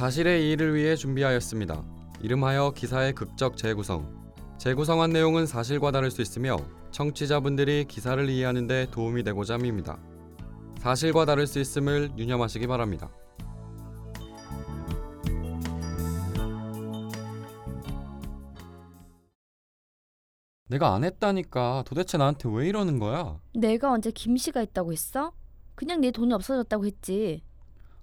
사실의 이의를 위해 준비하였습니다. 이름하여 기사의 극적 재구성. 재구성한 내용은 사실과 다를 수 있으며 청취자분들이 기사를 이해하는 데 도움이 되고자 합니다. 사실과 다를 수 있음을 유념하시기 바랍니다. 내가 안 했다니까 도대체 나한테 왜 이러는 거야? 내가 언제 김 씨가 있다고 했어? 그냥 내 돈이 없어졌다고 했지.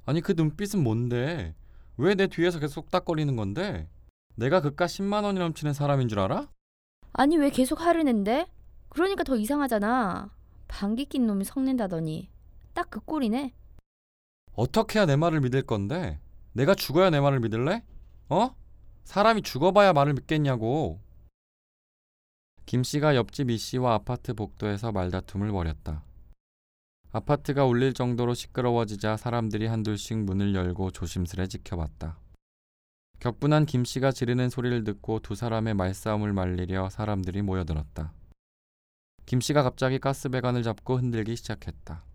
아니 그 눈빛은 뭔데? 왜 내 뒤에서 계속 쏙닥거리는 건데? 내가 그깟 10만 원이 넘치는 사람인 줄 알아? 아니 왜 계속 화를 낸대? 그러니까 더 이상하잖아. 방귀 낀 놈이 성낸다더니 딱 그 꼴이네. 어떻게 해야 내 말을 믿을 건데? 내가 죽어야 내 말을 믿을래? 어? 사람이 죽어봐야 말을 믿겠냐고. 김 씨가 옆집 이 씨와 아파트 복도에서 말다툼을 벌였다. 아파트가 울릴 정도로 시끄러워지자 사람들이 한둘씩 문을 열고 조심스레 지켜봤다. 격분한 김 씨가 지르는 소리를 듣고 두 사람의 말싸움을 말리려 사람들이 모여들었다. 김 씨가 갑자기 가스 배관을 잡고 흔들기 시작했다.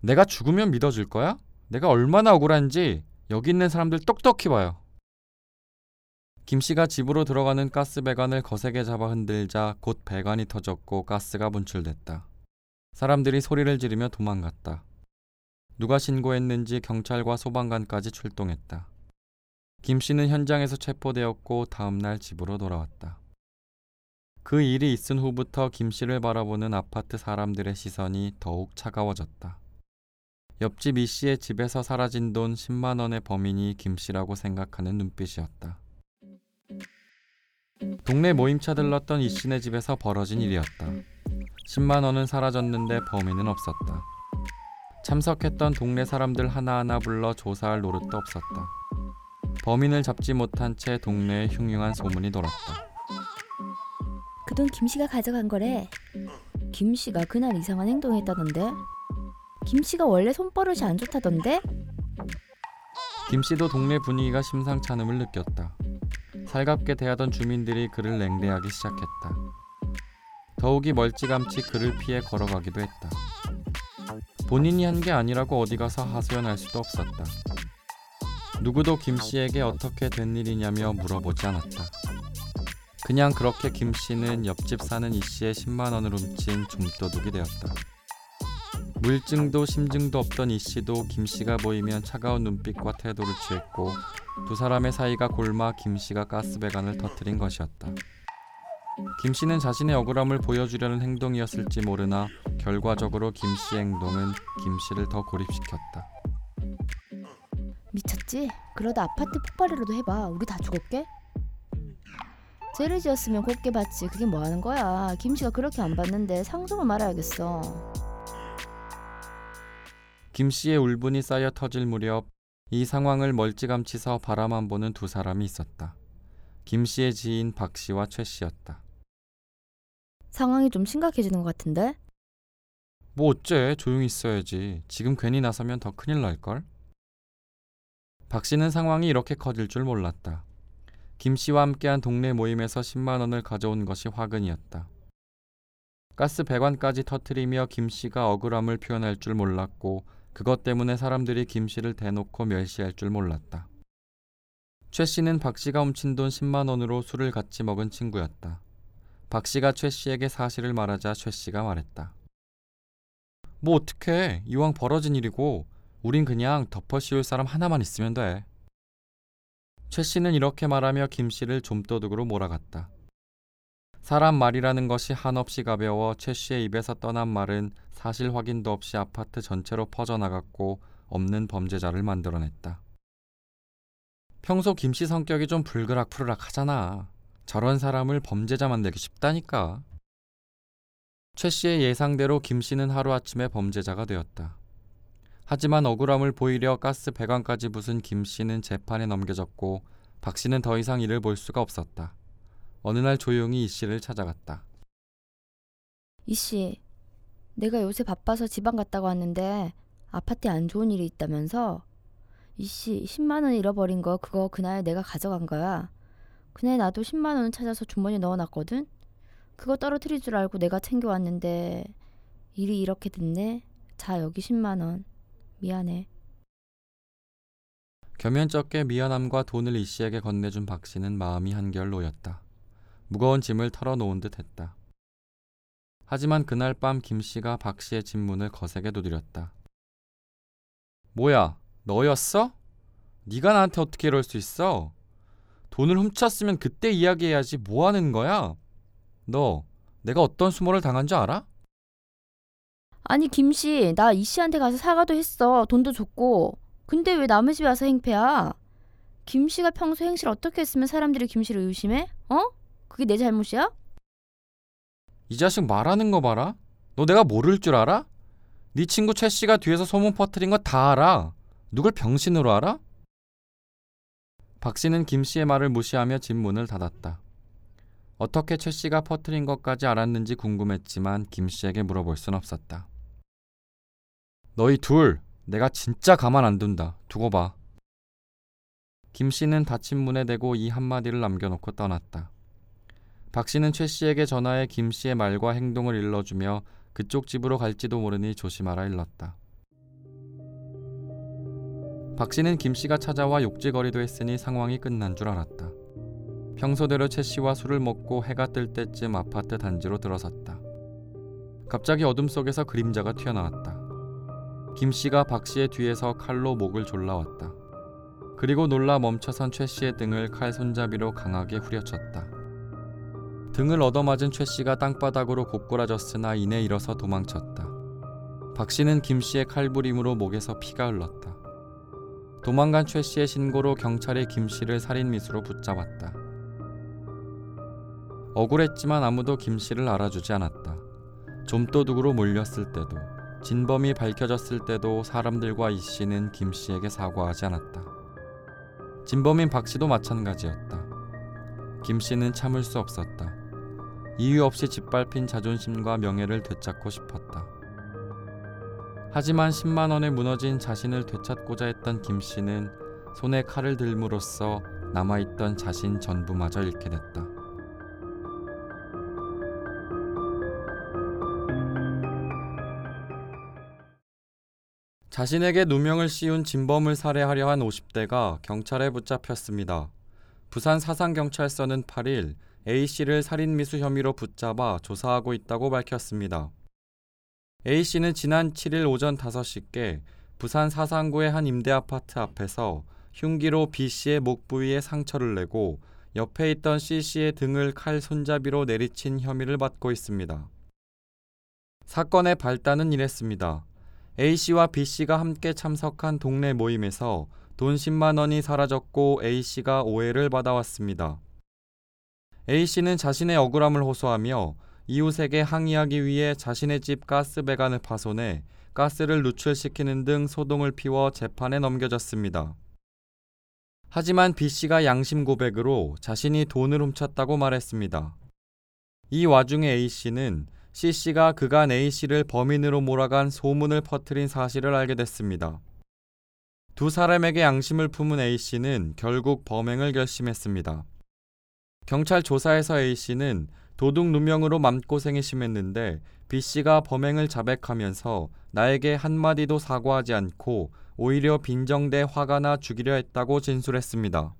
내가 죽으면 믿어줄 거야? 내가 얼마나 억울한지 여기 있는 사람들 똑똑히 봐요. 김 씨가 집으로 들어가는 가스 배관을 거세게 잡아 흔들자 곧 배관이 터졌고 가스가 분출됐다. 사람들이 소리를 지르며 도망갔다. 누가 신고했는지 경찰과 소방관까지 출동했다. 김 씨는 현장에서 체포되었고 다음 날 집으로 돌아왔다. 그 일이 있은 후부터 김 씨를 바라보는 아파트 사람들의 시선이 더욱 차가워졌다. 옆집 이 씨의 집에서 사라진 돈 10만 원의 범인이 김 씨라고 생각하는 눈빛이었다. 동네 모임차 들렀던 이 씨네 집에서 벌어진 일이었다. 10만 원은 사라졌는데 범인은 없었다. 참석했던 동네 사람들 하나하나 불러 조사할 노릇도 없었다. 범인을 잡지 못한 채 동네에 흉흉한 소문이 돌았다. 그 돈 김씨가 가져간 거래. 김씨가 그날 이상한 행동했다던데. 김씨가 원래 손버릇이 안 좋다던데. 김 씨도 동네 분위기가 심상찮음을 느꼈다. 살갑게 대하던 주민들이 그를 냉대하기 시작했다. 더욱이 멀찌감치 그를 피해 걸어가기도 했다. 본인이 한 게 아니라고 어디 가서 하소연할 수도 없었다. 누구도 김 씨에게 어떻게 된 일이냐며 물어보지 않았다. 그냥 그렇게 김 씨는 옆집 사는 이 씨의 10만 원을 훔친 좀도둑이 되었다. 물증도 심증도 없던 이 씨도 김 씨가 보이면 차가운 눈빛과 태도를 취했고 두 사람의 사이가 골마 김 씨가 가스배관을 터뜨린 것이었다. 김 씨는 자신의 억울함을 보여주려는 행동이었을지 모르나 결과적으로 김 씨의 행동은 김 씨를 더 고립시켰다. 미쳤지? 그러다 아파트 폭발이라도 해봐. 우리 다 죽었게? 죄를 지었으면 곱게 받지. 그게 뭐 하는 거야? 김 씨가 그렇게 안 받는데 상속을 말아야겠어. 김 씨의 울분이 쌓여 터질 무렵 이 상황을 멀찌감치서 바라만 보는 두 사람이 있었다. 김 씨의 지인 박 씨와 최 씨였다. 상황이 좀 심각해지는 것 같은데? 뭐 어째 조용히 있어야지. 지금 괜히 나서면 더 큰일 날걸. 박 씨는 상황이 이렇게 커질 줄 몰랐다. 김 씨와 함께한 동네 모임에서 10만 원을 가져온 것이 화근이었다. 가스 배관까지 터트리며 김 씨가 억울함을 표현할 줄 몰랐고 그것 때문에 사람들이 김 씨를 대놓고 멸시할 줄 몰랐다. 최 씨는 박 씨가 훔친 돈 10만 원으로 술을 같이 먹은 친구였다. 박 씨가 최 씨에게 사실을 말하자 최 씨가 말했다. 뭐 어떡해. 이왕 벌어진 일이고 우린 그냥 덮어 씌울 사람 하나만 있으면 돼. 최 씨는 이렇게 말하며 김 씨를 좀도둑으로 몰아갔다. 사람 말이라는 것이 한없이 가벼워 최 씨의 입에서 떠난 말은 사실 확인도 없이 아파트 전체로 퍼져나갔고 없는 범죄자를 만들어냈다. 평소 김 씨 성격이 좀 불그락푸르락 하잖아. 저런 사람을 범죄자 만들기 쉽다니까. 최 씨의 예상대로 김 씨는 하루아침에 범죄자가 되었다. 하지만 억울함을 보이려 가스 배관까지 부순 김 씨는 재판에 넘겨졌고 박 씨는 더 이상 이를 볼 수가 없었다. 어느 날 조용히 이 씨를 찾아갔다. 이 씨, 내가 요새 바빠서 지방 갔다가 왔는데 아파트에 안 좋은 일이 있다면서? 이 씨, 10만 원 잃어버린 거 그거 그날 내가 가져간 거야. 그날 나도 10만 원을 찾아서 주머니에 넣어놨거든? 그거 떨어뜨릴 줄 알고 내가 챙겨왔는데 일이 이렇게 됐네? 자, 여기 10만 원. 미안해. 겸연쩍게 미안함과 돈을 이 씨에게 건네준 박 씨는 마음이 한결 놓였다. 무거운 짐을 털어놓은 듯 했다. 하지만 그날 밤 김 씨가 박 씨의 집문을 거세게 두드렸다. 뭐야, 너였어? 네가 나한테 어떻게 이럴 수 있어? 돈을 훔쳤으면 그때 이야기해야지 뭐 하는 거야? 너 내가 어떤 수모를 당한 줄 알아? 아니 김씨 나 이 씨한테 가서 사과도 했어 돈도 줬고 근데 왜 남의 집에 와서 행패야 김씨가 평소 행실 어떻게 했으면 사람들이 김씨를 의심해? 어? 그게 내 잘못이야? 이 자식 말하는 거 봐라. 너 내가 모를 줄 알아? 네 친구 최 씨가 뒤에서 소문 퍼뜨린 거 다 알아. 누굴 병신으로 알아? 박 씨는 김 씨의 말을 무시하며 집 문을 닫았다. 어떻게 최 씨가 퍼뜨린 것까지 알았는지 궁금했지만 김 씨에게 물어볼 순 없었다. 너희 둘, 내가 진짜 가만 안 둔다. 두고 봐. 김 씨는 닫힌 문에 대고 이 한마디를 남겨놓고 떠났다. 박 씨는 최 씨에게 전화해 김 씨의 말과 행동을 일러주며 그쪽 집으로 갈지도 모르니 조심하라 일렀다. 박 씨는 김 씨가 찾아와 욕지거리도 했으니 상황이 끝난 줄 알았다. 평소대로 최 씨와 술을 먹고 해가 뜰 때쯤 아파트 단지로 들어섰다. 갑자기 어둠 속에서 그림자가 튀어나왔다. 김 씨가 박 씨의 뒤에서 칼로 목을 졸라왔다. 그리고 놀라 멈춰선 최 씨의 등을 칼 손잡이로 강하게 후려쳤다. 등을 얻어맞은 최 씨가 땅바닥으로 고꾸라졌으나 이내 일어서 도망쳤다. 박 씨는 김 씨의 칼부림으로 목에서 피가 흘렀다. 도망간 최 씨의 신고로 경찰이 김 씨를 살인 미수로 붙잡았다. 억울했지만 아무도 김 씨를 알아주지 않았다. 좀도둑으로 몰렸을 때도 진범이 밝혀졌을 때도 사람들과 이 씨는 김 씨에게 사과하지 않았다. 진범인 박 씨도 마찬가지였다. 김 씨는 참을 수 없었다. 이유 없이 짓밟힌 자존심과 명예를 되찾고 싶었다. 하지만 10만 원에 무너진 자신을 되찾고자 했던 김 씨는 손에 칼을 들므로써 남아있던 자신 전부마저 잃게 됐다. 자신에게 누명을 씌운 진범을 살해하려 한 50대가 경찰에 붙잡혔습니다. 부산 사상경찰서는 8일 A씨를 살인미수 혐의로 붙잡아 조사하고 있다고 밝혔습니다. A씨는 지난 7일 오전 5시께 부산 사상구의 한 임대아파트 앞에서 흉기로 B씨의 목 부위에 상처를 내고 옆에 있던 C씨의 등을 칼 손잡이로 내리친 혐의를 받고 있습니다. 사건의 발단은 이랬습니다. A씨와 B씨가 함께 참석한 동네 모임에서 돈 10만 원이 사라졌고 A씨가 오해를 받아왔습니다. A씨는 자신의 억울함을 호소하며 이웃에게 항의하기 위해 자신의 집 가스 배관을 파손해 가스를 누출시키는 등 소동을 피워 재판에 넘겨졌습니다. 하지만 B씨가 양심 고백으로 자신이 돈을 훔쳤다고 말했습니다. 이 와중에 A씨는 C씨가 그간 A씨를 범인으로 몰아간 소문을 퍼뜨린 사실을 알게 됐습니다. 두 사람에게 양심을 품은 A씨는 결국 범행을 결심했습니다. 경찰 조사에서 A씨는 도둑 누명으로 맘고생이 심했는데 B씨가 범행을 자백하면서 나에게 한마디도 사과하지 않고 오히려 빈정대 화가 나 죽이려 했다고 진술했습니다.